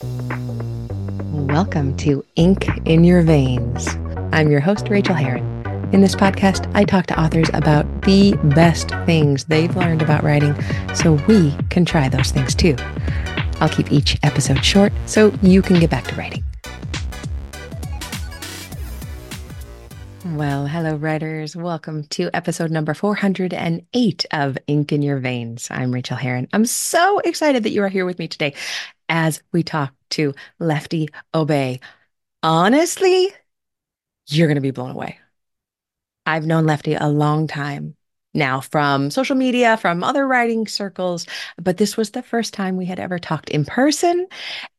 Welcome to Ink in Your Veins. I'm your host, Rachael Herron. In this podcast, I talk to authors about the best things they've learned about writing so we can try those things too. I'll keep each episode short so you can get back to writing. Well, hello, writers. Welcome to episode number 408 of Ink in Your Veins. I'm Rachael Herron. I'm so excited that you are here with me today as we talk to Leftie Aubé. Honestly, you're going to be blown away. I've known Leftie a long time now from social media, from other writing circles, but this was the first time we had ever talked in person.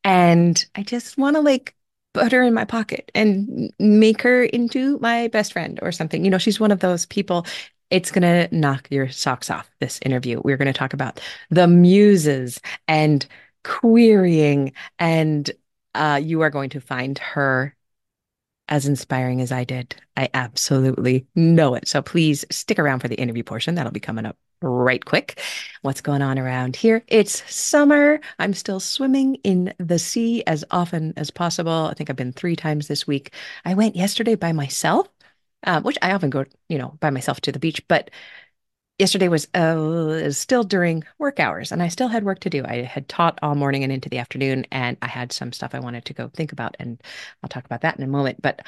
And I just want to like put her in my pocket and make her into my best friend or something. You know, she's one of those people. It's going to knock your socks off this interview. We're going to talk about the muses and querying, and uh, you are going to find her as inspiring as I did. I absolutely know it. So please stick around for the interview portion. That'll be coming up right quick. What's going on around here? It's summer. I'm still swimming in the sea as often as possible. I think I've been three times this week. I went yesterday by myself, uh, which I often go, you know, by myself to the beach, but yesterday was uh, still during work hours and I still had work to do. I had taught all morning and into the afternoon and I had some stuff I wanted to go think about and I'll talk about that in a moment, but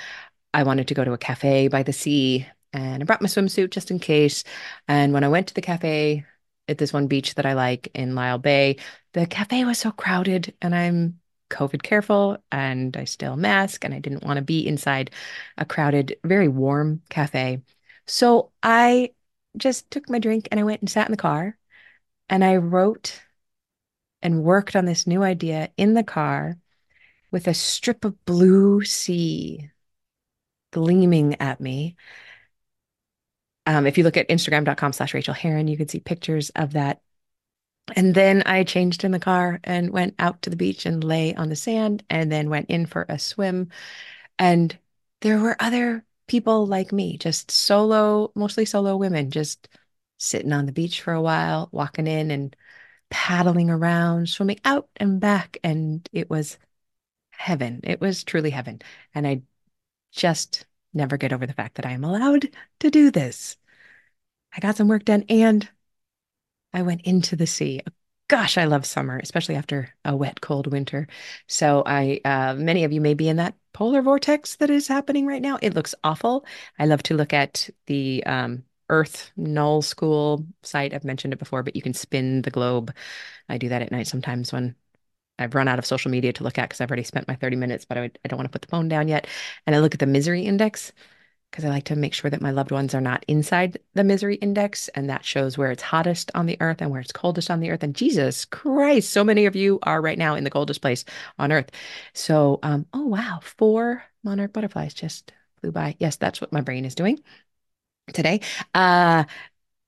I wanted to go to a cafe by the sea and I brought my swimsuit just in case. And when I went to the cafe at this one beach that I like in Lyall Bay, the cafe was so crowded and I'm COVID careful and I still mask and I didn't want to be inside a crowded, very warm cafe. So I just took my drink and I went and sat in the car and I wrote and worked on this new idea in the car with a strip of blue sea gleaming at me um, if you look at instagram.com slash Rachael Herron, you can see pictures of that. And then I changed in the car and went out to the beach and lay on the sand and then went in for a swim. And there were other people like me, just solo, mostly solo women, just sitting on the beach for a while, walking in and paddling around, swimming out and back. And it was heaven. It was truly heaven. And I just never get over the fact that I am allowed to do this. I got some work done and I went into the sea. Gosh, I love summer, especially after a wet, cold winter. So I, uh, many of you may be in that polar vortex that is happening right now. It looks awful. I love to look at the um, Earth Null School site. I've mentioned it before, but you can spin the globe. I do that at night sometimes when I've run out of social media to look at because I've already spent my 30 minutes, but I, I don't want to put the phone down yet. And I look at the misery index because I like to make sure that my loved ones are not inside the misery index. And that shows where it's hottest on the earth and where it's coldest on the earth. And Jesus Christ, so many of you are right now in the coldest place on earth. So, um, oh, wow, four monarch butterflies just flew by. Yes, that's what my brain is doing today. Uh,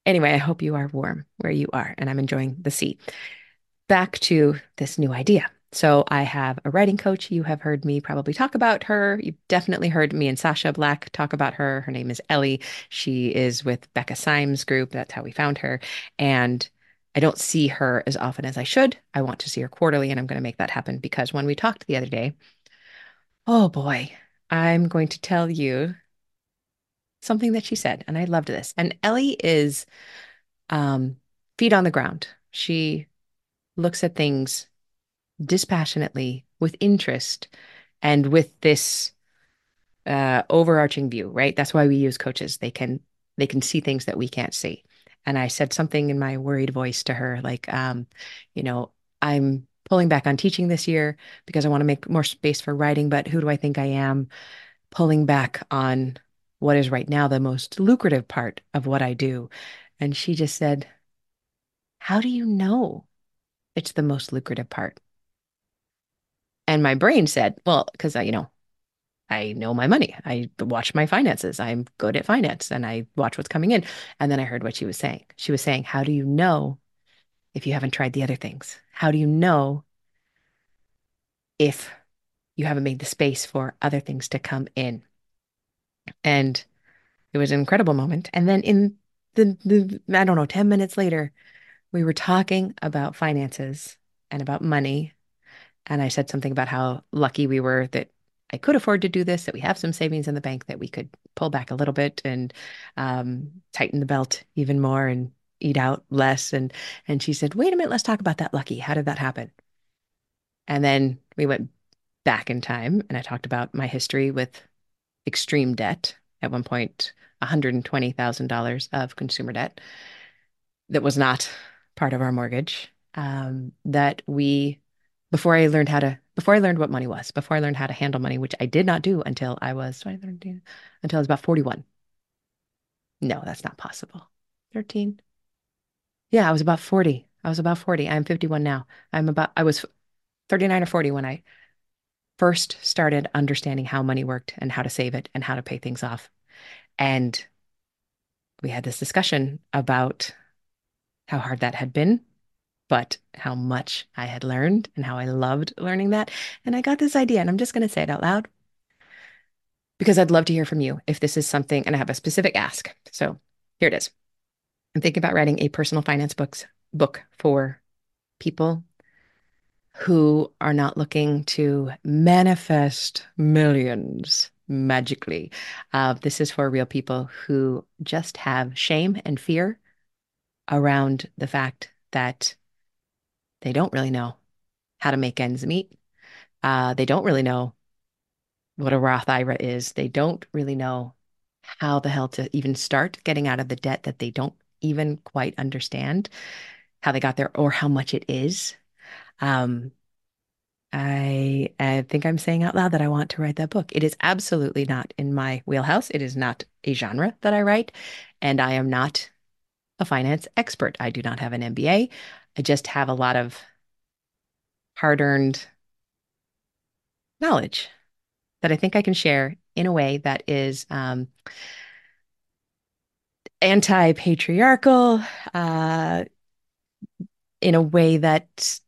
anyway, I hope you are warm where you are and I'm enjoying the sea back to this new idea. So I have a writing coach. You have heard me probably talk about her. You've definitely heard me and Sacha Black talk about her. Her name is Ellie. She is with Becca Syme's group. That's how we found her. And I don't see her as often as I should. I want to see her quarterly, and I'm going to make that happen because when we talked the other day, oh boy, I'm going to tell you something that she said, and I loved this. And Ellie is um, feet on the ground. She looks at things dispassionately with interest and with this uh, overarching view right? That's why we use coaches. They can they can see things that we can't see. And i said something in my worried voice to her like um you know i'm pulling back on teaching this year because i want to make more space for writing but who do i think i am pulling back on what is right now the most lucrative part of what i do? And she just said how do you know it's the most lucrative part. And my brain said, well, because I, you know, I know my money. I watch my finances. I'm good at finance and I watch what's coming in. And then I heard what she was saying. She was saying, How do you know if you haven't tried the other things? How do you know if you haven't made the space for other things to come in? And it was an incredible moment. And then in the, the I don't know, 10 minutes later, we were talking about finances and about money. And I said something about how lucky we were that I could afford to do this, that we have some savings in the bank, that we could pull back a little bit and um, tighten the belt even more and eat out less. And and she said, "Wait a minute, let's talk about that lucky. How did that happen?" And then we went back in time, and I talked about my history with extreme debt. At one point, $120,000 of consumer debt that was not part of our mortgage. Um, that we, before I learned how to, before I learned what money was, before I learned how to handle money, which I did not do until I was 13, until I was about 41. No, that's not possible. 13. Yeah, I was about 40. I was about 40. I'm 51 now. I'm about, I was 39 or 40 when I first started understanding how money worked and how to save it and how to pay things off. And we had this discussion about how hard that had been, but how much I had learned and how I loved learning that. And I got this idea, and I'm just going to say it out loud because I'd love to hear from you if this is something, and I have a specific ask. So here it is. I'm thinking about writing a personal finance books book for people who are not looking to manifest millions magically. Uh, this is for real people who just have shame and fear around the fact that they don't really know how to make ends meet. Uh, they don't really know what a Roth IRA is. They don't really know how the hell to even start getting out of the debt that they don't even quite understand how they got there or how much it is. Um, I, I think I'm saying out loud that I want to write that book. It is absolutely not in my wheelhouse. It is not a genre that I write, and I am not a finance expert. I do not have an MBA. I just have a lot of hard-earned knowledge that I think I can share in a way that is um, anti-patriarchal, uh, in a way that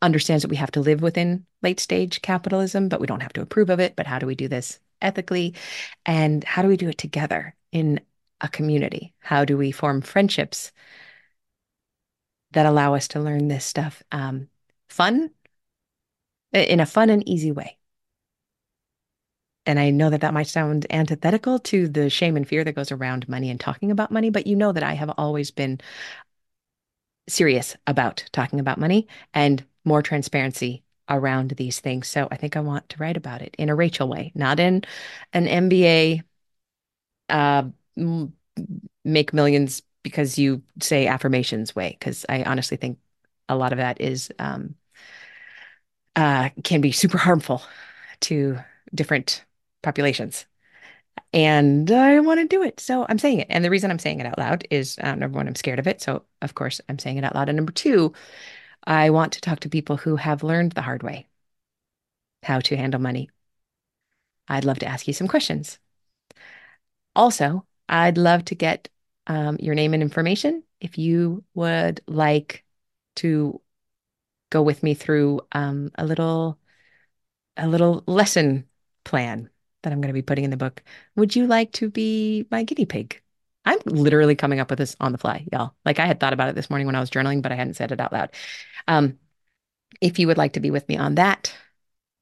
understands that we have to live within late stage capitalism, but we don't have to approve of it. But how do we do this ethically? And how do we do it together in a community? How do we form friendships that allow us to learn this stuff um, fun, in a fun and easy way? And I know that that might sound antithetical to the shame and fear that goes around money and talking about money, but you know that I have always been serious about talking about money and more transparency around these things. So I think I want to write about it in a Rachael way, not in an MBA uh, make millions because you say affirmations way, because I honestly think a lot of that is um, uh, can be super harmful to different populations and I want to do it. So I'm saying it. And the reason I'm saying it out loud is uh, number one, I'm scared of it. So, of course, I'm saying it out loud. And number two, I want to talk to people who have learned the hard way how to handle money. I'd love to ask you some questions. Also, I'd love to get um, your name and information if you would like to go with me through um, a little a little lesson plan that I'm going to be putting in the book. Would you like to be my guinea pig? I'm literally coming up with this on the fly, y'all. Like I had thought about it this morning when I was journaling, but I hadn't said it out loud. Um, if you would like to be with me on that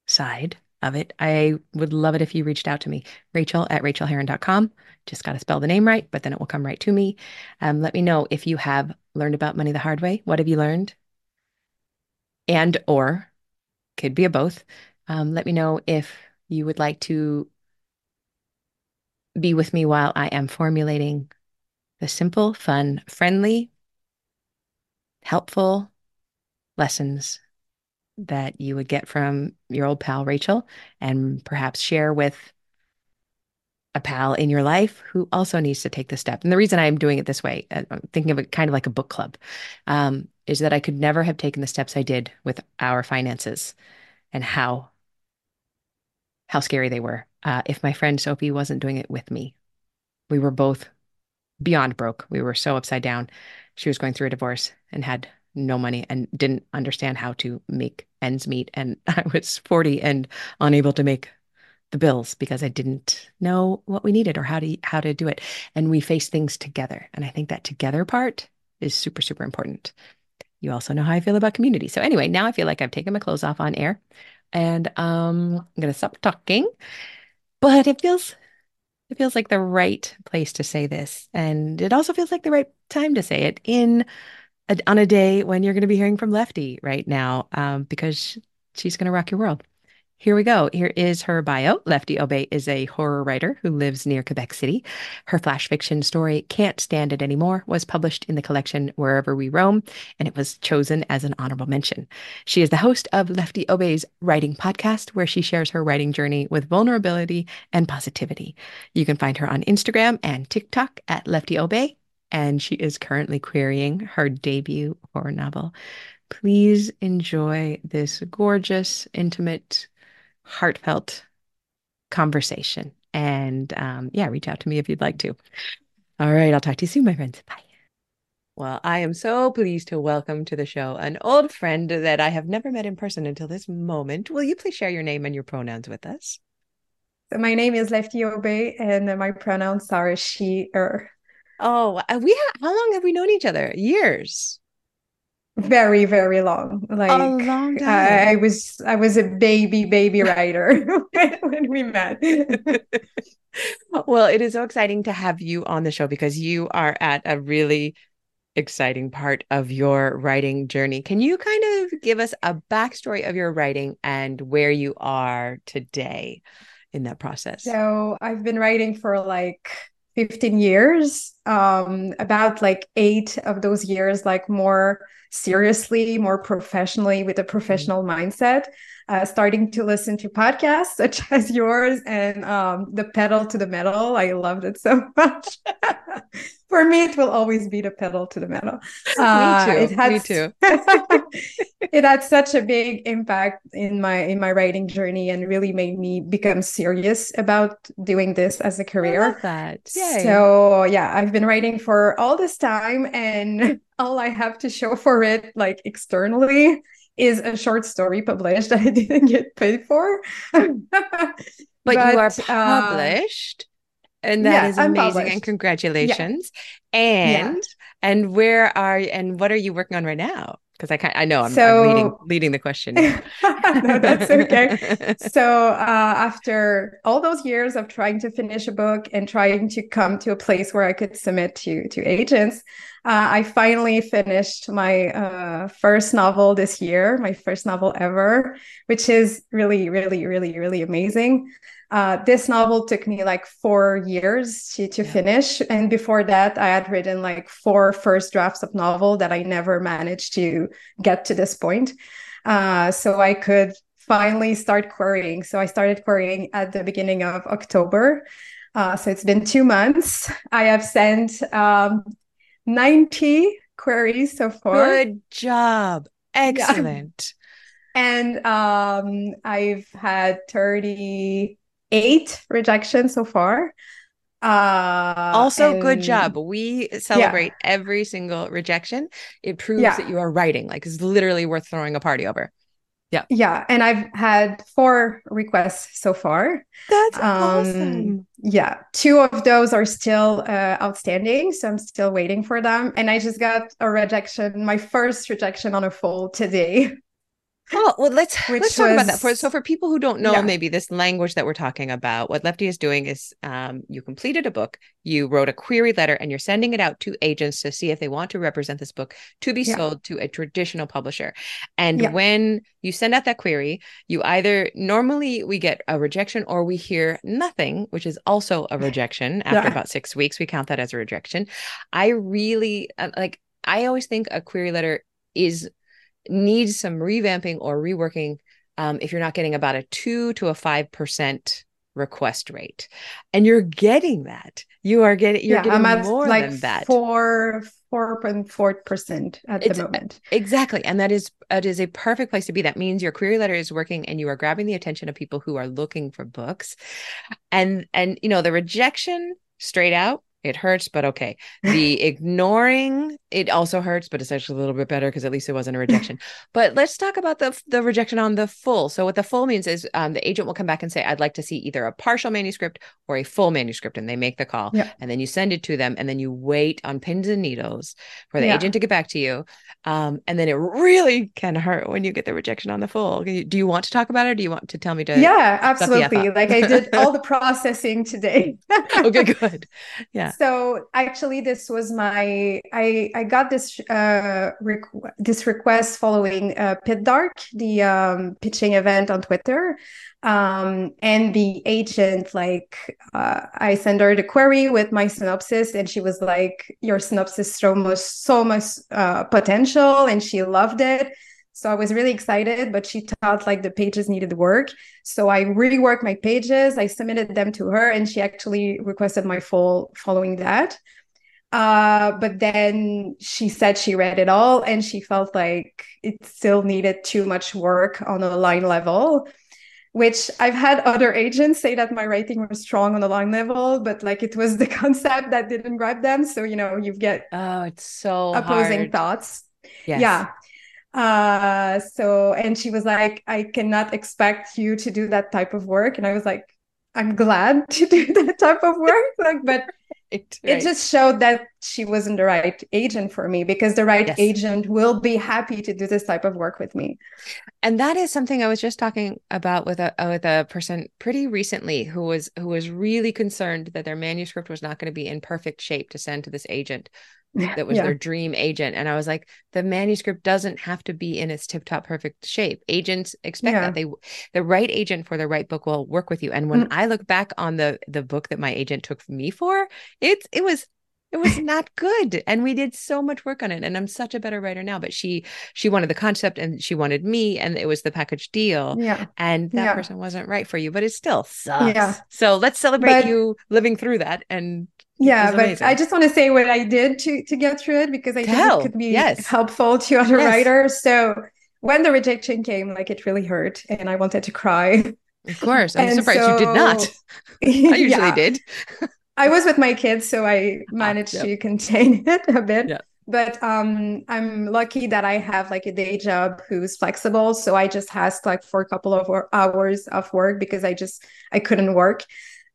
side of it, I would love it if you reached out to me, Rachael at rachaelherron.com. Just got to spell the name right, but then it will come right to me. Um, let me know if you have learned about money the hard way. What have you learned? And or could be a both. Um, let me know if you would like to be with me while I am formulating the simple, fun, friendly, helpful lessons that you would get from your old pal Rachael and perhaps share with a pal in your life who also needs to take the step. And the reason I'm doing it this way, uh, I'm thinking of it kind of like a book club, um, is that I could never have taken the steps I did with our finances and how how scary they were. Uh, if my friend Sophie wasn't doing it with me, we were both beyond broke. We were so upside down. She was going through a divorce and had no money and didn't understand how to make ends meet. And I was 40 and unable to make the bills because I didn't know what we needed or how to how to do it. And we faced things together. And I think that together part is super, super important. you also know how I feel about community. So anyway, now I feel like I've taken my clothes off on air and um, I'm to stop talking. But it feels it feels like the right place to say this and it also feels like the right time to say it in on a day when you're going to be hearing from Leftie right now um, because she's going to rock your world. Here we go. Here is her bio. Leftie Aubé is a horror writer who lives near Quebec City. Her flash fiction story, Can't Stand It Anymore, was published in the collection Wherever We Roam, and it was chosen as an honorable mention. She is the host of Leftie Aubé's writing podcast, where she shares her writing journey with vulnerability and positivity. You can find her on Instagram and TikTok at Leftie Aubé, and she is currently querying her debut horror novel. Please enjoy this gorgeous, intimate, heartfelt conversation. And um, yeah, reach out to me if you'd like to. All right, I'll talk to you soon, my friends. Bye. Well, I am so pleased to welcome to the show an old friend that I have never met in person until this moment. Will you please share your name and your pronouns with us? So my name is Leftie Aubé, and my pronouns are she, her. Oh, uh, we ha- how long have we known each other? Years. Very very long. Like a long time. I, I was i was a baby baby writer when we met. Well it is so exciting to have you on the show because you are at a really exciting part of your writing journey. Can you kind of give us a backstory of your writing and where you are today in that process? So i've been writing for like 15 years um about like eight of those years like more seriously, more professionally with a mm-hmm. professional mindset. Uh, starting to listen to podcasts such as yours and um, the pedal to the metal. I loved it so much. For me, it will always be the pedal to the metal. Uh, me too. It had, me too. it had such a big impact in my in my writing journey and really made me become serious about doing this as a career. I love that. Yay. So yeah, I've been writing for all this time and all I have to show for it, like externally, is a short story published that I didn't get paid for. but, but, you are uh, published. Uh, and that yeah, is amazing and congratulations yeah. and yeah. and where are and what are you working on right now because I can I know I'm, so, I'm, leading leading the question. no, that's okay. so uh, after all those years of trying to finish a book and trying to come to a place where I could submit to to agents, uh, I finally finished my uh, first novel this year, my first novel ever, which is really, really, really, really amazing. Uh, this novel took me like four years to, to yeah. finish. And before that, I had written like four first drafts of novel that I never managed to get to this point. Uh, so I could finally start querying. So I started querying at the beginning of October. Uh, so it's been two months. I have sent um, 90 queries so far. Good job. Excellent. Yeah. And um, I've had 30 eight rejections so far. Uh, also, and, good job. We celebrate yeah. every single rejection. It proves yeah. that you are writing. Like it's literally worth throwing a party over. Yeah. Yeah. And I've had four requests so far. That's um, awesome. Yeah. Two of those are still uh, outstanding. So I'm still waiting for them. And I just got a rejection, my first rejection on a full today. Well, well let's let's talk was, about that. For, so, for people who don't know, yeah. maybe this language that we're talking about, what Leftie is doing is um, you completed a book, you wrote a query letter, and you're sending it out to agents to see if they want to represent this book to be yeah. sold to a traditional publisher. And yeah. when you send out that query, you either normally we get a rejection or we hear nothing, which is also a rejection. After about six weeks, we count that as a rejection. I really uh, like. I always think a query letter is needs some revamping or reworking um, if you're not getting about a two to a five percent request rate. And you're getting that. You are getting you're yeah, getting I'm at more like than that. four four point four percent at it's, the moment. exactly. And that is that is a perfect place to be. That means your query letter is working and you are grabbing the attention of people who are looking for books. And and you know the rejection straight out it hurts, but okay. The ignoring it also hurts, but it's actually a little bit better because at least it wasn't a rejection. but let's talk about the the rejection on the full. So what the full means is um, the agent will come back and say, "I'd like to see either a partial manuscript or a full manuscript," and they make the call, yeah. and then you send it to them, and then you wait on pins and needles for the yeah. agent to get back to you, um, and then it really can hurt when you get the rejection on the full. Do you want to talk about it, or do you want to tell me to? Yeah, absolutely. Like I did all the processing today. okay, good. Yeah. So actually, this was my I I got this uh requ- this request following uh, Pit Dark, the um, pitching event on Twitter, um, and the agent like uh, I sent her the query with my synopsis, and she was like, "Your synopsis so much so much uh, potential," and she loved it. So I was really excited, but she thought like the pages needed work. So I reworked my pages, I submitted them to her, and she actually requested my full following that. Uh, but then she said she read it all and she felt like it still needed too much work on a line level which I've had other agents say that my writing was strong on the line level, but like it was the concept that didn't grab them. So you know, you get oh, it's so opposing hard. thoughts. Yes. Yeah uh so and she was like i cannot expect you to do that type of work and i was like i'm glad to do that type of work like but it, right. it just showed that she wasn't the right agent for me because the right yes. agent will be happy to do this type of work with me and that is something i was just talking about with a with a person pretty recently who was who was really concerned that their manuscript was not going to be in perfect shape to send to this agent that was yeah. their dream agent. And I was like, the manuscript doesn't have to be in its tip top perfect shape. Agents expect yeah. that they the right agent for the right book will work with you. And when mm. I look back on the the book that my agent took me for, it's it was it was not good and we did so much work on it and i'm such a better writer now but she she wanted the concept and she wanted me and it was the package deal yeah and that yeah. person wasn't right for you but it still sucks yeah so let's celebrate but, you living through that and yeah but i just want to say what i did to to get through it because i Tell. think it could be yes. helpful to other yes. writers so when the rejection came like it really hurt and i wanted to cry of course i'm surprised so, you did not i usually yeah. did i was with my kids so i ah, managed to contain it a bit yeah. but um i'm lucky that i have like a day job who's flexible so i just asked like for a couple of hours of work because i just i couldn't work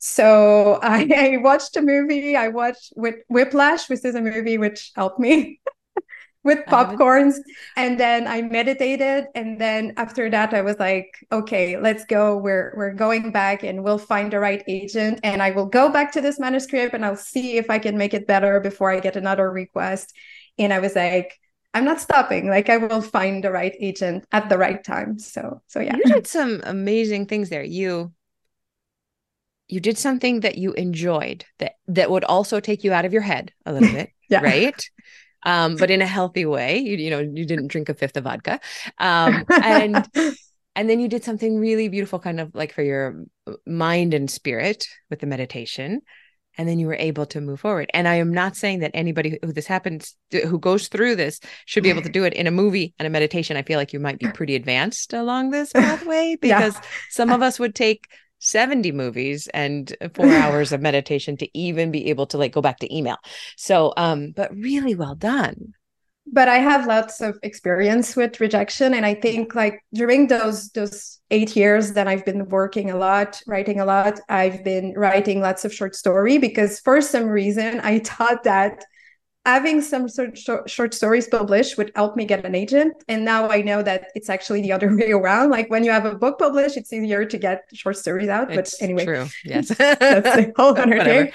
so I, I, watched a movie. I watched with Whiplash, which is a movie which helped me with popcorns. And then I meditated. And then after that, I was like, okay, let's go. We're we're going back and we'll find the right agent. And I will go back to this manuscript and I'll see if I can make it better before I get another request. And I was like, I'm not stopping. Like I will find the right agent at the right time. So so yeah. You did some amazing things there. You you did something that you enjoyed that that would also take you out of your head a little bit yeah. right um but in a healthy way you, you know you didn't drink a fifth of vodka um and and then you did something really beautiful kind of like for your mind and spirit with the meditation and then you were able to move forward and i am not saying that anybody who this happens who goes through this should be able to do it in a movie and a meditation i feel like you might be pretty advanced along this pathway because yeah. some of us would take 70 movies and four hours of meditation to even be able to like go back to email. So, um, but really well done. But I have lots of experience with rejection. And I think like during those those eight years that I've been working a lot, writing a lot, I've been writing lots of short story because for some reason I thought that having some sort of short stories published would help me get an agent. And now i know that it's actually the other way around. Like when you have a book published it's easier to get short stories out. It's but anyway true. Yes. that's the whole other thing.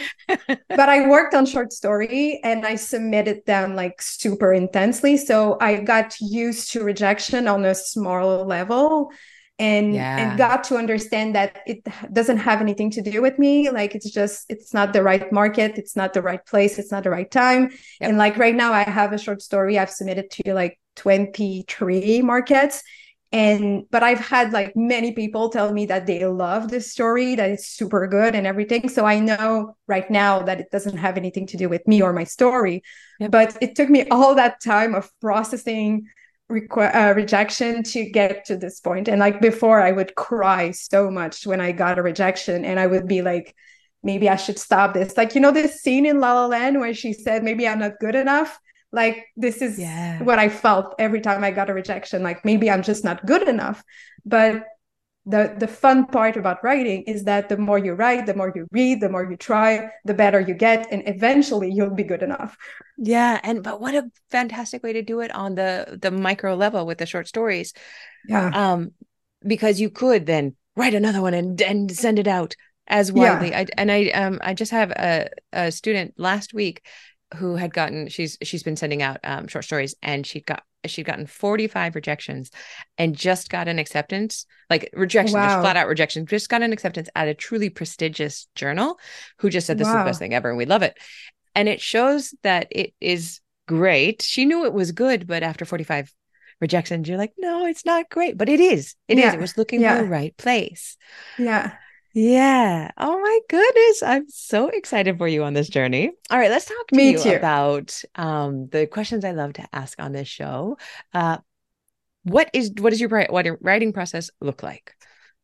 But i worked on short story and i submitted them like super intensely. So i got used to rejection on a small level and yeah. and got to understand that it doesn't have anything to do with me. Like it's just it's not the right market. It's not the right place. It's not the right time. Yep. and like right now i have a short story. I've submitted to like 23 markets. And but i've had like many people tell me that they love this story that it's super good and everything. So i know right now that it doesn't have anything to do with me or my story. Yep. but it took me all that time of processing requ- uh, rejection to get to this point and like before i would cry so much when i got a rejection and i would be like maybe I should stop this. Like, you know, this scene in La La Land where she said, maybe I'm not good enough. Like, this is yeah. what I felt every time I got a rejection. Like, maybe I'm just not good enough. But the the fun part about writing is that the more you write the more you read the more you try the better you get and eventually you'll be good enough. Yeah and but what a fantastic way to do it on the the micro level with the short stories. Yeah. Um because you could then write another one and and send it out as widely. Yeah. I, and i um i just have a, a student last week who had gotten she's she's been sending out um, short stories and she got she'd gotten 45 rejections and just got an acceptance like rejection wow. just flat out rejection just got an acceptance at a truly prestigious journal who just said this wow. is the best thing ever and we love it and it shows that it is great she knew it was good but after 45 rejections you're like no it's not great but it is It yeah. is. it was looking yeah. for the right place yeah yeah. Oh my goodness. I'm so excited for you on this journey. All right, let's talk to Me you too. about um, the questions I love to ask on this show. Uh, what is what is your what your writing process look like?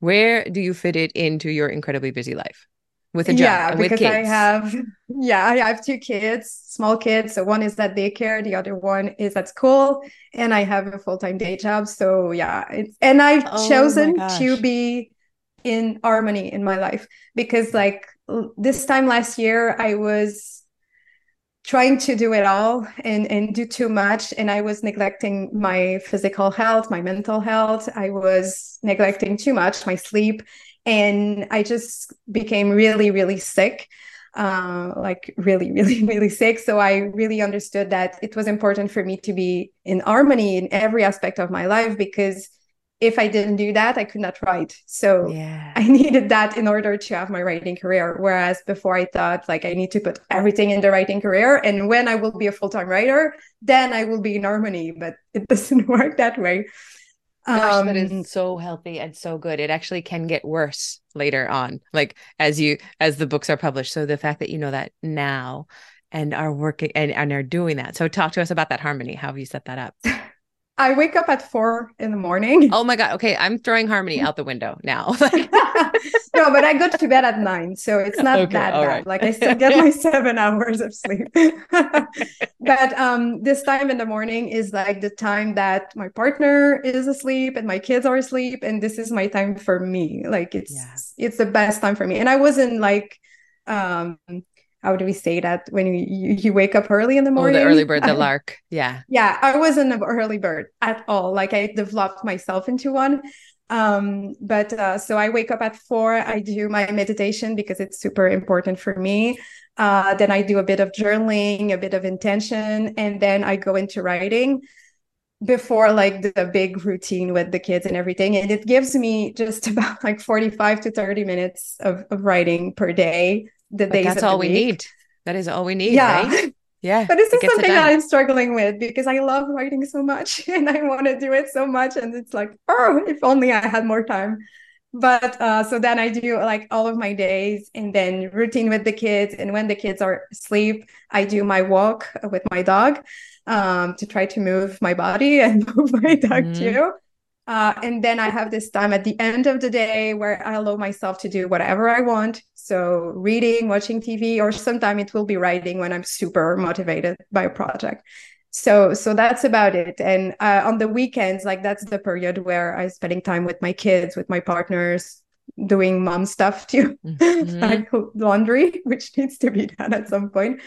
Where do you fit it into your incredibly busy life? With a job, yeah, because I have yeah, I have two kids, small kids. So one is at daycare, the other one is at school, and I have a full time day job. So yeah, it's and I've oh chosen to be in harmony in my life. Because like this time last year i was trying to do it all and and do too much. And i was neglecting my physical health my mental health. I was neglecting too much my sleep. And i just became really really sick uh, like really really really sick. So i really understood that it was important for me to be in harmony in every aspect of my life because if I didn't do that, I could not write. So yeah. I needed that in order to have my writing career. Whereas before I thought like I need to put everything in the writing career. And when I will be a full-time writer, then I will be in harmony. But it doesn't work that way. Gosh, um, that is um, so healthy and so good. It actually can get worse later on, like as you as the books are published. So the fact that you know that now and are working and, and are doing that. So talk to us about that harmony. How have you set that up? I wake up at four in the morning. Oh my god! Okay, I'm throwing harmony out the window now. no, but I go to bed at nine, so it's not okay, that bad. Right. Like I still get my seven hours of sleep. but um, this time in the morning is like the time that my partner is asleep and my kids are asleep, and this is my time for me. Like it's yeah. it's the best time for me. And I wasn't like um how do we say that when you, you wake up early in the morning? Oh, the early bird, the lark. Yeah. yeah, I wasn't an early bird at all. Like I developed myself into one. Um, but uh, so I wake up at four. I do my meditation because it's super important for me. Uh, then I do a bit of journaling, a bit of intention, and then I go into writing before like the big routine with the kids and everything and it gives me just about like 45 to 30 minutes of, of writing per day the days. That's all we week. need. That is all we need. Yeah. Right? Yeah. But this is something I'm struggling with because I love writing so much and I want to do it so much. And it's like, oh, if only I had more time. But uh, so then I do like all of my days and then routine with the kids. And when the kids are asleep, I do my walk with my dog um, to try to move my body and move my dog mm-hmm. too. Uh, and then I have this time at the end of the day where I allow myself to do whatever I want. So reading, watching TV, or sometimes it will be writing when I'm super motivated by a project. So so that's about it. And uh, on the weekends, like that's the period where I'm spending time with my kids, with my partners, doing mom stuff too, mm-hmm. like laundry, which needs to be done at some point.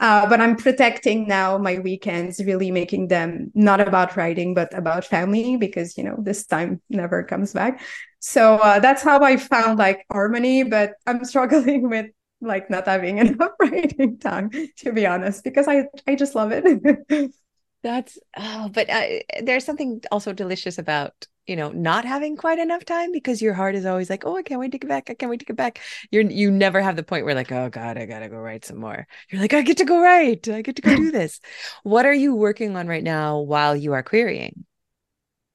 Uh, but I'm protecting now my weekends, really making them not about writing, but about family because, you know, this time never comes back. So uh, that's how I found like harmony, but I'm struggling with like not having enough writing time, to be honest, because I, I just love it. that's, oh, but uh, there's something also delicious about you know not having quite enough time because your heart is always like oh i can't wait to get back i can't wait to get back. You're you never have the point where like oh god i gotta go write some more. You're like i get to go write i get to go do this. What are you working on right now while you are querying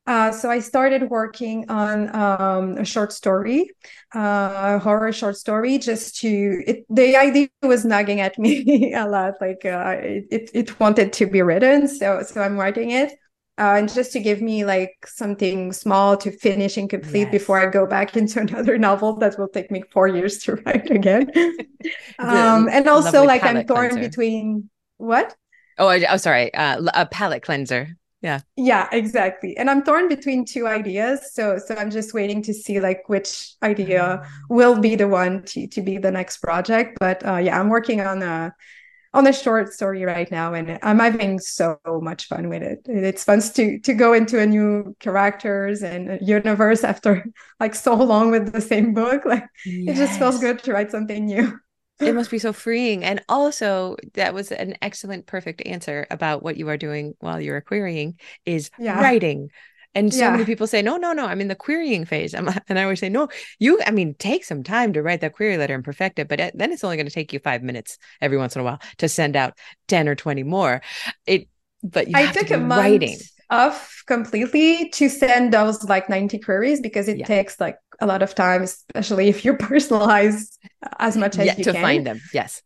uh, so I started working on um, a short story, uh, a horror short story, just to. It, the idea was nagging at me a lot, like uh, it, it wanted to be written. So so I'm writing it, uh, and just to give me like something small to finish and complete yes. before I go back into another novel that will take me four years to write again. um, and also, like, I'm torn cleanser. between what? Oh, I, oh, sorry, uh, a palate cleanser. Yeah. Yeah, exactly. And I'm torn between two ideas, so so I'm just waiting to see like which idea mm. will be the one to to be the next project. But uh, yeah, I'm working on a on a short story right now and i'm having so much fun with it it's fun to to go into a new characters and universe after like so long with the same book like yes. it just feels good to write something new it must be so freeing and also that was an excellent perfect answer about what you are doing while you're querying is yeah. writing and so yeah. many people say, no, no, no, I'm in the querying phase. I'm, and I always say, no, you, I mean, take some time to write that query letter and perfect it, but eh, then it's only going to take you five minutes every once in a while to send out 10 or 20 more. It, but I took a month writing. off completely to send those like 90 queries because it yeah. takes like a lot of times, especially if you personalize as much as yeah, you to can. find them. Yes.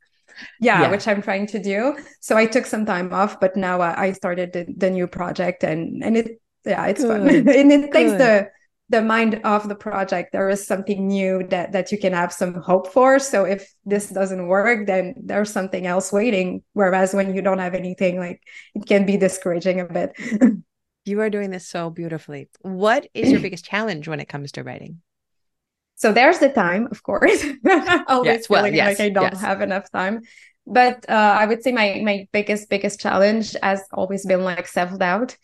Yeah, yeah, which I'm trying to do. So I took some time off, but now I started the, the new project and and it yeah it's Good. fun and it takes the the mind off the project there is something new that that you can have some hope for so if this doesn't work then there's something else waiting whereas when you don't have anything like it can be discouraging a bit you are doing this so beautifully what is your biggest challenge when it comes to writing so there's the time of course. Always yes, well, feeling yes, like i don't yes. have enough time. But uh, i would say my my biggest biggest challenge has always been like self-doubt.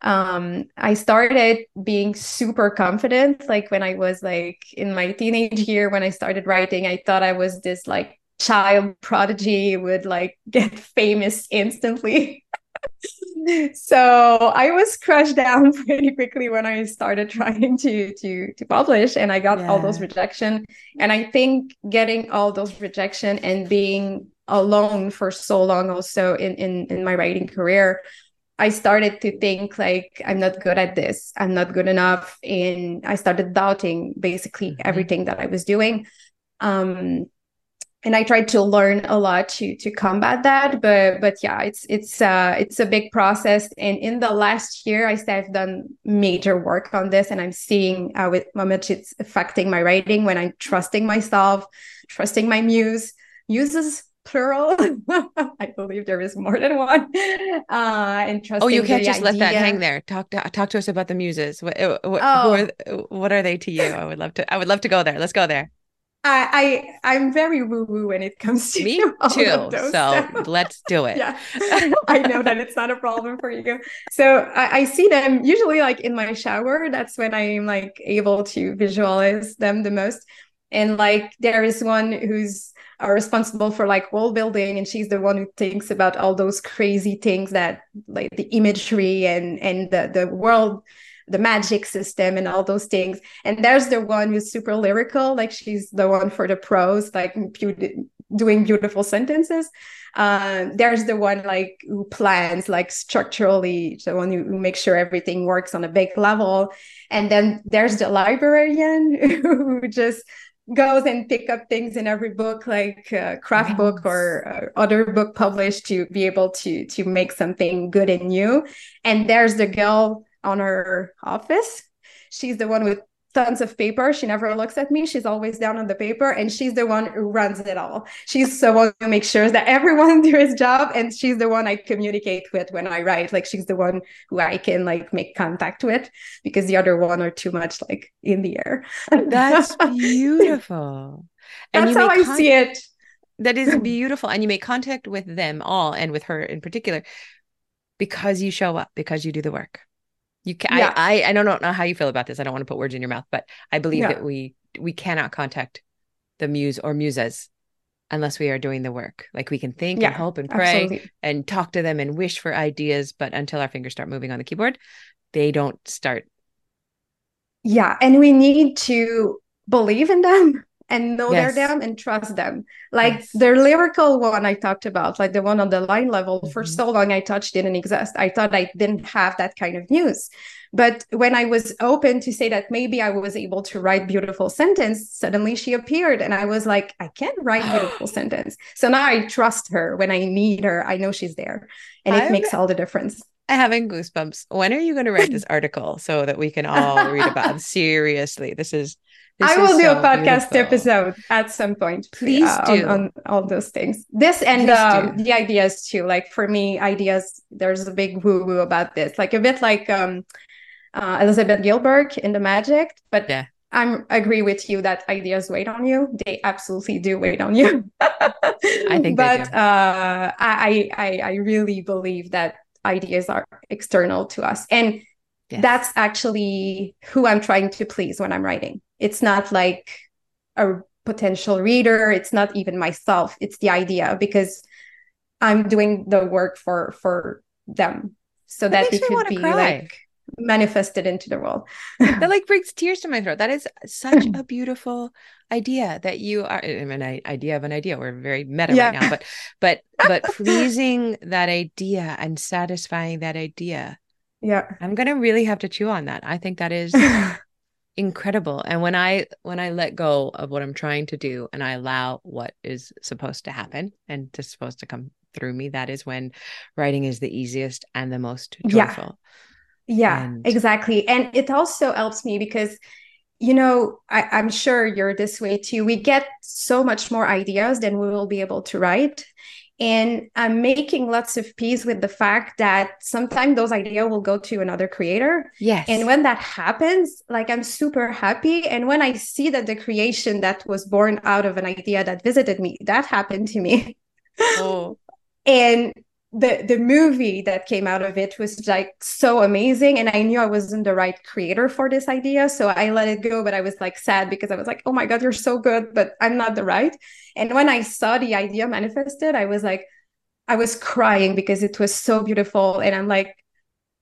Um i started being super confident like when i was like in my teenage year when i started writing i thought i was this like child prodigy would like get famous instantly so i was crushed down pretty quickly when i started trying to to to publish and i got yeah. all those rejection and i think getting all those rejection and being alone for so long also in in, in my writing career I started to think like I'm not good at this. I'm not good enough, and I started doubting basically mm-hmm. everything that I was doing. Um, and I tried to learn a lot to to combat that. But but yeah, it's it's uh it's a big process. And in the last year, I say I've done major work on this, and I'm seeing how, it, how much it's affecting my writing when I'm trusting myself, trusting my muse. Muses plural. I believe there is more than one. Uh, and trusting oh, you can't just idea. let that hang there. Talk to talk to us about the muses. What, what, oh. are, what are they to you? I would love to. I would love to go there. Let's go there. I, I I'm very woo woo when it comes to me too. So let's do it. yeah, I know that it's not a problem for you. So I, I, see them usually like in my shower. That's when I'm like able to visualize them the most. And like there is one who's are responsible for like world building and she's the one who thinks about all those crazy things that like the imagery and and the, the world the magic system and all those things. And there's the one who's super lyrical like she's the one for the prose like doing beautiful sentences. Um, there's the one like who plans like structurally the one who, who makes sure everything works on a big level. And then there's the librarian who just goes and pick up things in every book like uh, craft yes. book or uh, other book published to be able to to make something good and new. And there's the girl on her office she's the one with tons of paper. She never looks at me. She's always down on the paper, and she's the one who runs it all. She's the one who makes sure that everyone do his job, and she's the one I communicate with when I write. Like she's the one who I can like make contact with because the other one are too much like in the air. That's beautiful. That's how I see it. That is beautiful, and you make contact with them all, and with her in particular, because you show up, because you do the work. You can yeah. I, I I don't know how you feel about this. I don't want to put words in your mouth, but I believe yeah. that we we cannot contact the muse or muses unless we are doing the work. Like we can think yeah, and hope and pray absolutely. and talk to them and wish for ideas, but until our fingers start moving on the keyboard, they don't start. Yeah, and we need to believe in them and know yes. their them and trust them. Like yes. the lyrical one I talked about, like the one on the line level, mm-hmm. for so long I touched didn't exist. I thought I didn't have that kind of news. But when I was open to say that maybe I was able to write beautiful sentence, suddenly she appeared and I was like, I can write beautiful sentence. So now I trust her when I need her. I know she's there. And it I, makes all the difference. Having goosebumps. When are you going to write this article so that we can all read about it? Seriously, this is. This I will do so a podcast beautiful. episode at some point. Please uh, do. on, on all those things. This and um, the ideas too. Like for me, ideas. There's a big woo woo about this. Like a bit like um, uh, Elizabeth Gilbert in The Magic. But Yeah. I'm agree with you that ideas wait on you. They absolutely do wait on you. I think but uh, I, I I really believe that ideas are external to us, and Yes. that's actually who I'm trying to please when I'm writing. It's not like a potential reader. It's not even myself. It's the idea because I'm doing the work for for them, so That that, makes it me could wanna be cry. like manifested into the world. that like brings tears to my throat. That is such a beautiful idea that you are. I mean, an idea of an idea. We're very meta Yeah. right now, but but but pleasing that idea and satisfying that idea. yeah. I'm gonna really have to chew on that. I think that is incredible. And when I when I let go of what I'm trying to do and I allow what is supposed to happen and just supposed to come through me, that is when writing is the easiest and the most joyful. Yeah, And- exactly. And it also helps me because, you know, I, I'm sure you're this way too. We get so much more ideas than we will be able to write. And I'm making lots of peace with the fact that sometimes those ideas will go to another creator. Yes. And when that happens, like I'm super happy. And when I see that the creation that was born out of an idea that visited me, that happened to me. oh, and the the movie that came out of it was like so amazing and i knew i wasn't the right creator for this idea so i let it go but i was like sad because i was like oh my god you're so good but i'm not the right. And when i saw the idea manifested i was like i was crying because it was so beautiful and i'm like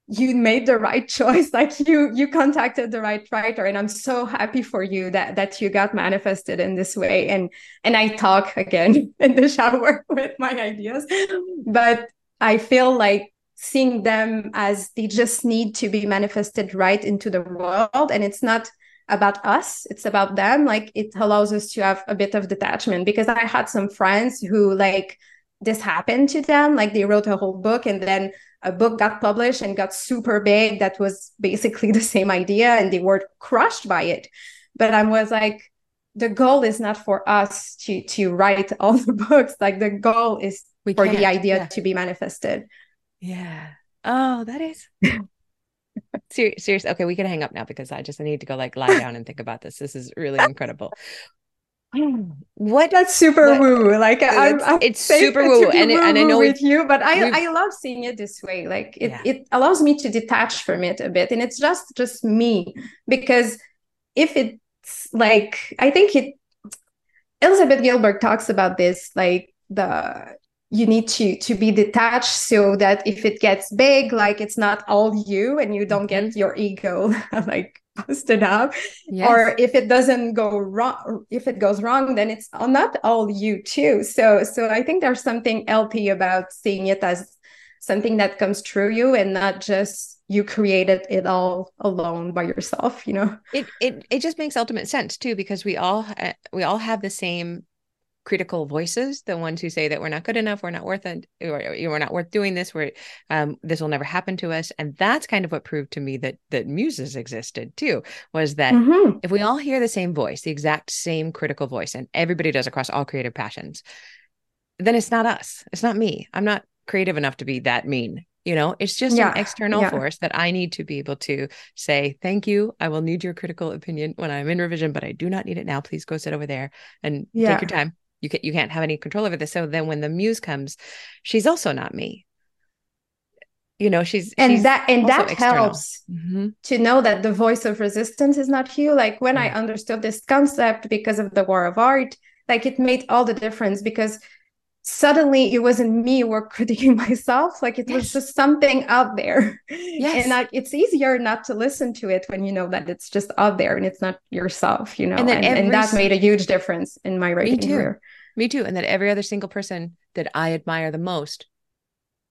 you made the right choice like you you contacted the right writer and i'm so happy for you that that you got manifested in this way and and i talk again in the shower with my ideas but i feel like seeing them as they just need to be manifested right into the world and it's not about us it's about them like it allows us to have a bit of detachment. Because i had some friends who like this happened to them like they wrote a whole book and then a book got published and got super big that was basically the same idea and they were crushed by it. But i was like the goal is not for us to to write all the books. Like the goal is we for the idea Yeah. to be manifested Yeah. Oh, that is Ser- serious. Okay, we can hang up now because I just need to go like lie down and think about this. This is really incredible. What that's super What- woo like I'm, It's- I'm it's super woo, and it- and I know with you but i i love seeing it this way like it, Yeah. it allows me to detach from it a bit and it's just just me because if it's like i think it elizabeth gilbert talks about this like the you need to to be detached so that if it gets big like it's not all you and you don't get mm-hmm. your ego like busted up. Yes. or if it doesn't go wrong if it goes wrong then it's not all you too. So so i think there's something healthy about seeing it as something that comes through you and not just you created it all alone by yourself you know? It it it just makes ultimate sense too because we all we all have the same critical voices the ones who say that we're not good enough we're not worth it or we're not worth doing this we're um this will never happen to us and that's kind of what proved to me that that muses existed too was that Mhm. if we all hear the same voice the exact same critical voice and everybody does across all creative passions then it's not us it's not me i'm not creative enough to be that mean you know it's just Yeah, an external yeah. force that i need to be able to say thank you i will need your critical opinion when i'm in revision but i do not need it now please go sit over there and Yeah. take your time you can you can't have any control over this so then when the muse comes she's also not me you know she's and she's that and that external. helps Mhm. to know that the voice of resistance is not you like when i understood this concept because of the war of art like it made all the difference because suddenly it wasn't me who were critiquing myself like it Yes. was just something out there Yes. and like it's easier not to listen to it when you know that it's just out there and it's not yourself you know And and, that and, that made a huge difference in my writing too. career Me too. And that every other single person that I admire the most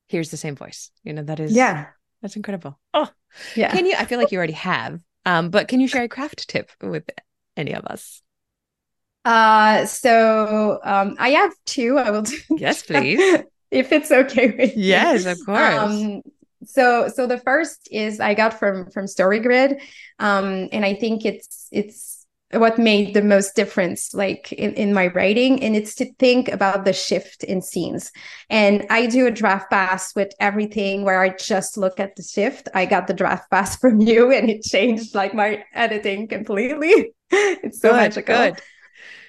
hears the same voice. You know, that is yeah that's incredible. Oh, yeah can you I feel like you already have. Um, but can you share a craft tip with any of us? Uh so um i have two i will do Yes, please. if it's okay with you. Yes, of course. Um, so so the first is I got from from StoryGrid, um, and I think it's it's what made the most difference like in, in my writing and it's to think about the shift in scenes and i do a draft pass with everything where i just look at the shift i got the draft pass from you and it changed like my editing completely it's so good, magical good.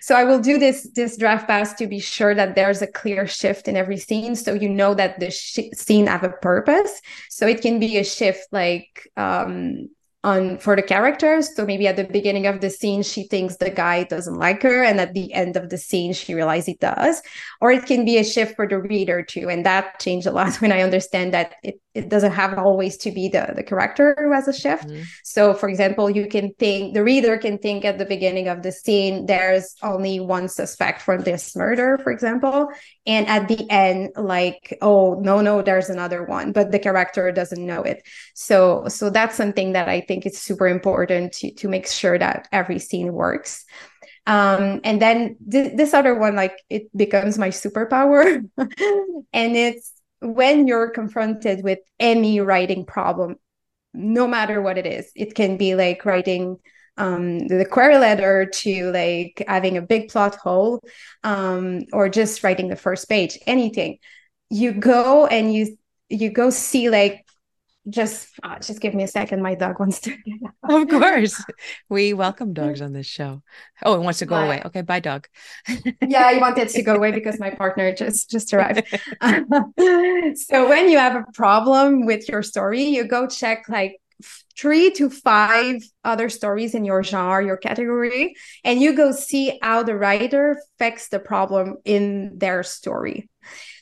So i will do this this draft pass to be sure that there's a clear shift in every scene so you know that the sh- scene have a purpose. So it can be a shift like um on for the characters. So maybe at the beginning of the scene she thinks the guy doesn't like her and at the end of the scene she realizes he does. Or it can be a shift for the reader too and that changed a lot when i understand that it, it doesn't have always to be the, the character who has a shift. Mm-hmm. so for example you can think the reader can think at the beginning of the scene there's only one suspect for this murder for example. And at the end like oh no no there's another one but the character doesn't know it. So so that's something that i think is super important to to make sure that every scene works. Um and then th- this other one like it becomes my superpower. And it's when you're confronted with any writing problem no matter what it is it can be like writing um, the query letter to like having a big plot hole um, or just writing the first page anything. You go and you you go see like just uh, just give me a second. My dog wants to of course. We welcome dogs on this show. Oh it wants to go away. Okay bye dog. Yeah i wanted to go away because my partner just just arrived. So when you have a problem with your story you go check like three to five other stories in your genre, your category, and you go see how the writer fixed the problem in their story.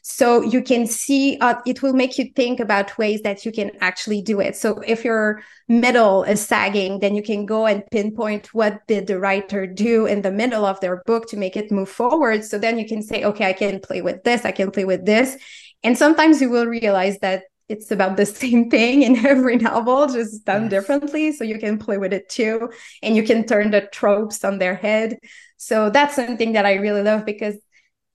So you can see, uh, it will make you think about ways that you can actually do it. So if your middle is sagging, then you can go and pinpoint what did the writer do in the middle of their book to make it move forward. So then you can say, okay, I can play with this, I can play with this. And sometimes you will realize that it's about the same thing in every novel, just done yes. differently. So you can play with it too. And you can turn the tropes on their head. So that's something that I really love because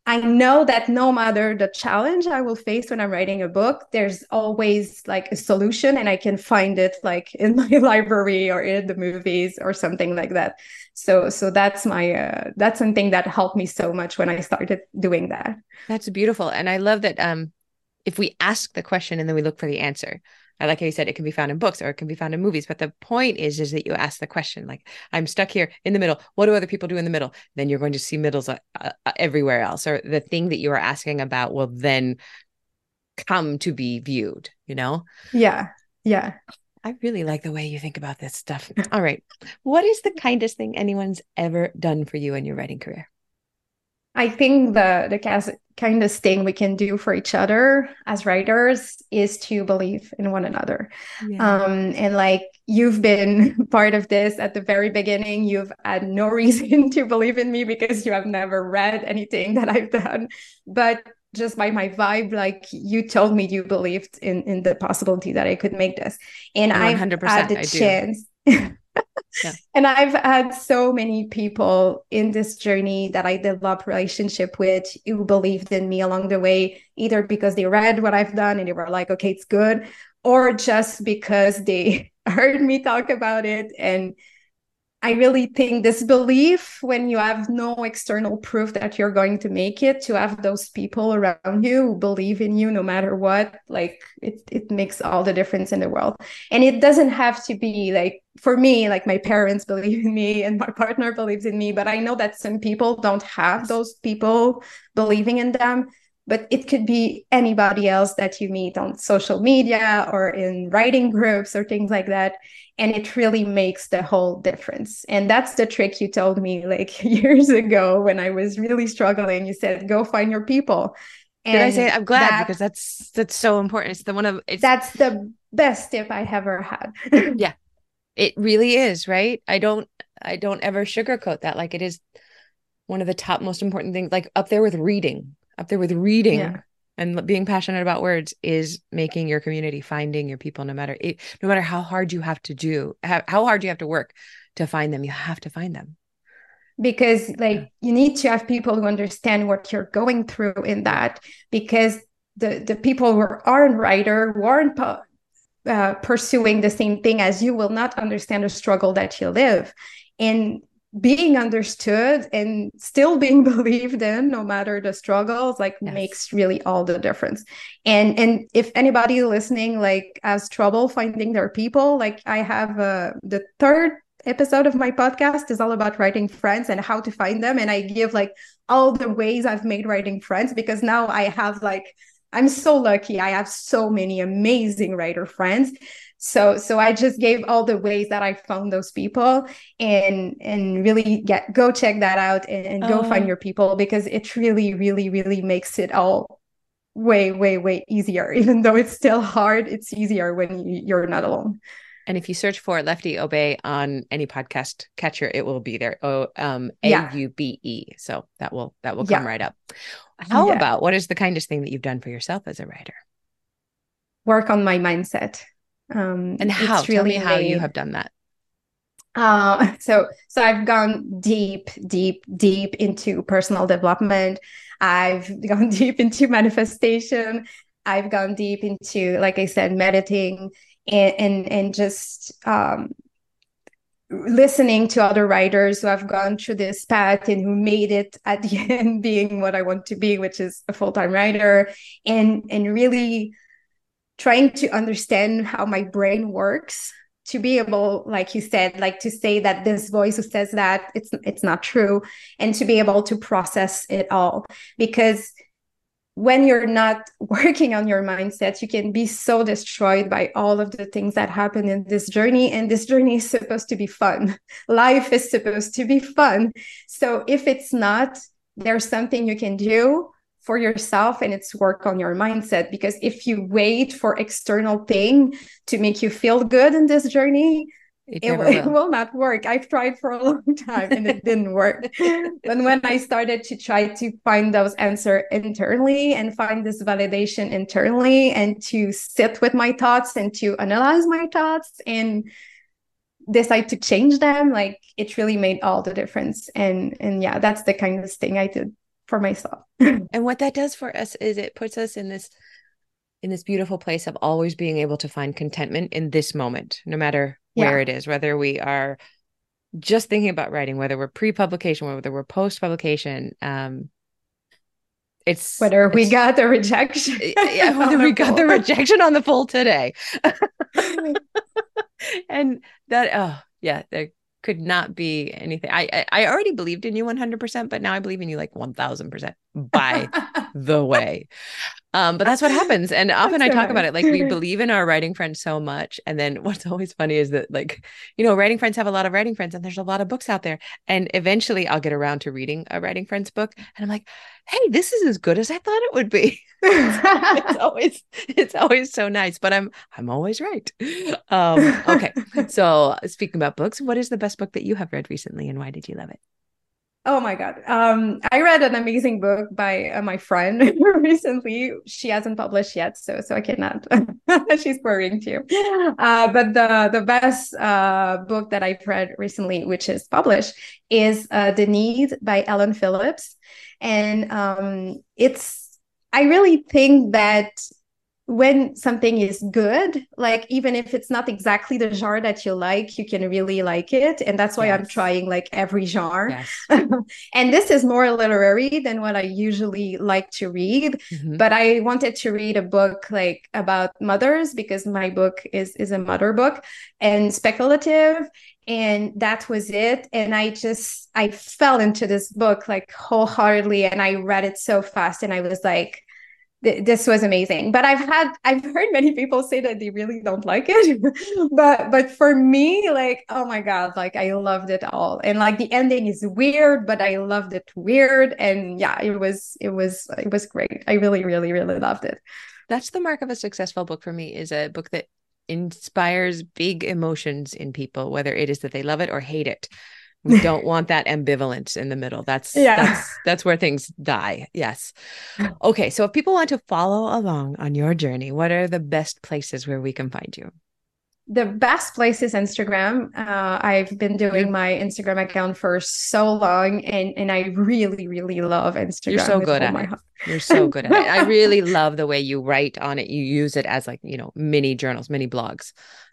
I know that no matter the challenge I will face when I'm writing a book, there's always like a solution and I can find it like in my library or in the movies or something like that. So so that's my uh, that's something that helped me so much when I started doing that. That's beautiful. And I love that um if we ask the question and then we look for the answer. I like how you said it can be found in books or it can be found in movies, but the point is is that you ask the question like I'm stuck here in the middle. What do other people do in the middle? Then you're going to see middles uh, uh, everywhere else, or the thing that you are asking about will then come to be viewed. You know? Yeah, yeah. I really like the way you think about this stuff. All right, what is the kindest thing anyone's ever done for you in your writing career? I think the the kind of thing we can do for each other as writers is to believe in one another. Yeah. Um, and like you've been part of this at the very beginning, you've had no reason to believe in me because you have never read anything that I've done. But just by my vibe, like you told me you believed in in the possibility that I could make this. And I've had the I chance. And I've had so many people in this journey that I developed relationship with who believed in me along the way, either because they read what I've done and they were like, okay, it's good, or just because they heard me talk about it and I really think this belief when you have no external proof that you're going to make it, to have those people around you who believe in you no matter what, like it, it makes all the difference in the world. And it doesn't have to be like, for me, like my parents believe in me and my partner believes in me, but I know that some people don't have those people believing in them but it could be anybody else that you meet on social media or in writing groups or things like that and it really makes the whole difference and that's the trick you told me like years ago when i was really struggling you said go find your people and Did I say I'm glad that, because that's that's so important. It's the one of it's that's the best tip I ever had. yeah. It really is, right? I don't I don't ever sugarcoat that. Like it is one of the top most important things, like up there with reading. Up there with reading yeah. and being passionate about words is making your community finding your people no matter it, no matter how hard you have to do how, how hard you have to work to find them you have to find them. Because like you need to have people who understand what you're going through in that because the the people who aren't writer who aren't uh, pursuing the same thing as you will not understand the struggle that you live. And being understood and still being believed in no matter the struggles like yes. makes really all the difference. And and if anybody listening like has trouble finding their people like i have uh, the third episode of my podcast is all about writing friends and how to find them. And i give like all the ways i've made writing friends because now i have like i'm so lucky. I have so many amazing writer friends so so i just gave all the ways that i found those people and and really get go check that out and, and go find oh. your people because it really really really makes it all way way way easier even though it's still hard it's easier when you, you're not alone and if you search for Leftie Aubé on any podcast catcher, it will be there. Oh, um, A U B E. So that will that will come yeah. right up. How yeah. about what is the kindest thing that you've done for yourself as a writer? Work on my mindset. Um, and how? Tell me how you have done that. Uh, so so I've gone deep, deep, deep into personal development. I've gone deep into manifestation. I've gone deep into, like I said, meditating and and, and just um, listening to other writers who have gone through this path and who made it at the end being what I want to be, which is a full-time writer, and and really trying to understand how my brain works to be able like you said like to say that this voice who says that it's it's not true and to be able to process it all. Because when you're not working on your mindset you can be so destroyed by all of the things that happen in this journey and this journey is supposed to be fun. Life is supposed to be fun. So if it's not there's something you can do for yourself and it's work on your mindset because if you wait for external thing to make you feel good in this journey it, it, will. it, will. not work i've tried for a long time and it didn't work but when i started to try to find those answers internally and find this validation internally and to sit with my thoughts and to analyze my thoughts and decide to change them like it really made all the difference and and yeah that's the kind of thing i did for myself. and what that does for us is it puts us in this in this beautiful place of always being able to find contentment in this moment, no matter where yeah. it is, whether we are just thinking about writing, whether we're pre-publication, whether we're post-publication. Um, it's whether it's, we got the rejection. yeah, whether we got the rejection on the full today. and that oh yeah, there could not be anything. I, I, I already believed in you 100%, but now I believe in you like 1000% by the way. Um, but that's what happens. And often I talk about it like we believe in our writing friends so much. And then what's always funny is that, like, you know, writing friends have a lot of writing friends and there's a lot of books out there. And eventually I'll get around to reading a writing friends book. And I'm like, hey, this is as good as I thought it would be. it's always, it's always so nice, but I'm, I'm always right. Um, okay. So speaking about books, what is the best book that you have read recently and why did you love it? Oh my God. Um, I read an amazing book by uh, my friend recently. She hasn't published yet, so so I cannot. She's worrying too. Uh, but the the best uh, book that I've read recently, which is published, is uh, The Need by Helen Phillips, and um, it's. I really think that when something is good like even if it's not exactly the genre that you like you can really like it and that's why yes. i'm trying like every genre yes. and this is more literary than what i usually like to read mm-hmm. but i wanted to read a book like about mothers because my book is is a mother book and speculative and that was it and i just i fell into this book like wholeheartedly and i read it so fast and i was like th- this was amazing. But i've had i've heard many people say that they really don't like it. But but for me like oh my god like i loved it all. And like the ending is weird but i loved it weird. And yeah it was it was it was great. I really really really loved it. That's the mark of a successful book for me is a book that inspires big emotions in people whether it is that they love it or hate it we don't want that ambivalence in the middle that's yeah. that's that's where things die yes okay so if people want to follow along on your journey what are the best places where we can find you the best place is Instagram. Uh, I've been doing my Instagram account for so long, and and I really, really love Instagram. You're so good at it. Heart. You're so good at it. I really love the way you write on it. You use it as like you know mini journals, mini blogs,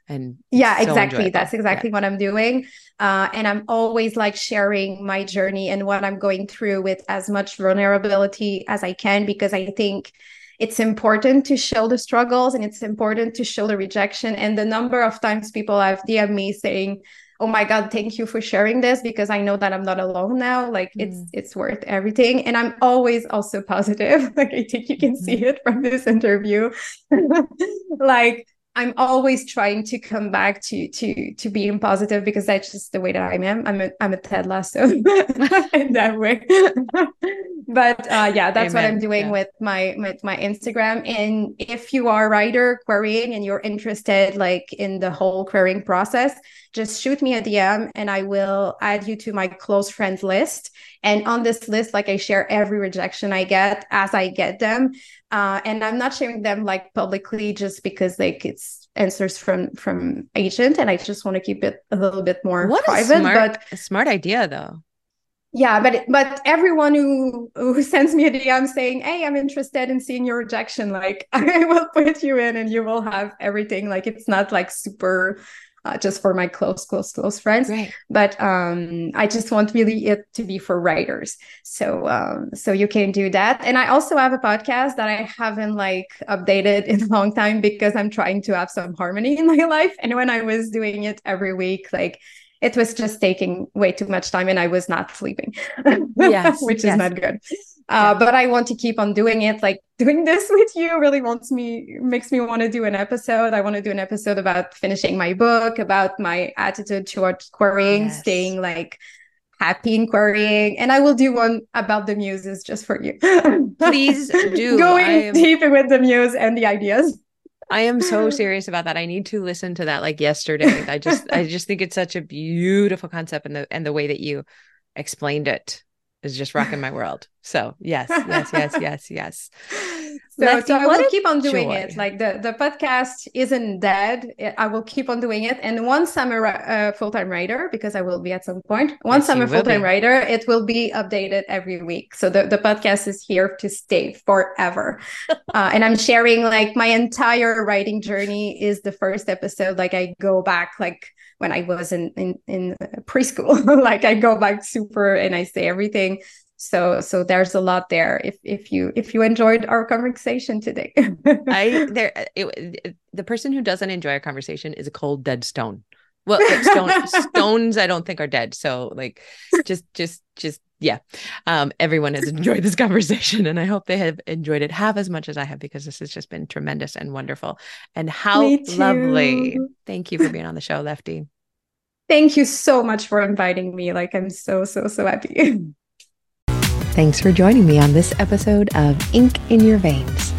and yeah, so exactly. Enjoyable. That's exactly yeah. what I'm doing. Uh, and I'm always like sharing my journey and what I'm going through with as much vulnerability as I can because I think it's important to show the struggles and it's important to show the rejection. And the number of times people have DM me saying, oh my god thank you for sharing this because i know that i'm not alone now like mm. it's it's worth everything and i'm always also positive like i think you can mm-hmm. see it from this interview like I'm always trying to come back to to to being positive because that's just the way that I am. I'm a I'm a Ted Lasso in that way. but uh, yeah, that's Amen. what I'm doing yeah. with my with my Instagram. And if you are a writer querying and you're interested like in the whole querying process, just shoot me a DM and I will add you to my close friends list. And on this list, like I share every rejection I get as I get them. Uh, and I'm not sharing them like publicly just because like it's answers from from agent and I just want to keep it a little bit more what private. smart, but a smart idea though. Yeah, but but everyone who who sends me a DM saying, "Hey, I'm interested in seeing your rejection," like I will put you in, and you will have everything. Like it's not like super uh, just for my close, close, close friends. Right. But um, I just want really it to be for writers. So um, so you can do that. And I also have a podcast that I haven't like updated in a long time because I'm trying to have some harmony in my life. And when I was doing it every week, like it was just taking way too much time and I was not sleeping. Yes, which yes. is not good. Uh, but I want to keep on doing it. Like doing this with you really wants me, makes me want to do an episode. I want to do an episode about finishing my book, about my attitude towards querying, yes. staying like happy in querying. And I will do one about the muses just for you. Please do. Going am... deep with the muse and the ideas. I am so serious about that. I need to listen to that like yesterday. I just I just think it's such a beautiful concept and the and the way that you explained it is just rocking my world. So yes, yes, yes, yes, yes. So, so I will keep on doing joy. it. Like the, the podcast isn't dead. I will keep on doing it. And once I'm a uh, full time writer, because I will be at some point, once yes, I'm a full time writer, it will be updated every week. So the, the podcast is here to stay forever. uh, and I'm sharing like my entire writing journey is the first episode. Like I go back like when I was in in, in preschool. like I go back super and I say everything. So so there's a lot there. If if you if you enjoyed our conversation today, I there it, the person who doesn't enjoy a conversation is a cold dead stone. Well, like stone, stones I don't think are dead. So like just just just yeah. Um, everyone has enjoyed this conversation and I hope they have enjoyed it half as much as I have because this has just been tremendous and wonderful. And how lovely. Thank you for being on the show, Leftie. Thank you so much for inviting me. Like I'm so, so, so happy. Thanks for joining me on this episode of Ink in Your Veins.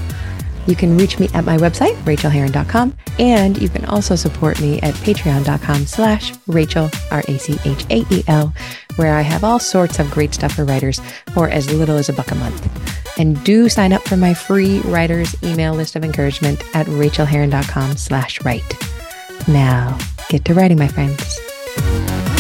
You can reach me at my website, rachaelherron.com, and you can also support me at patreon.com slash Rachael, R-A-C-H-A-E-L, where I have all sorts of great stuff for writers for as little as a buck a month. And do sign up for my free writer's email list of encouragement at rachaelherron.com slash write. Now, get to writing, my friends.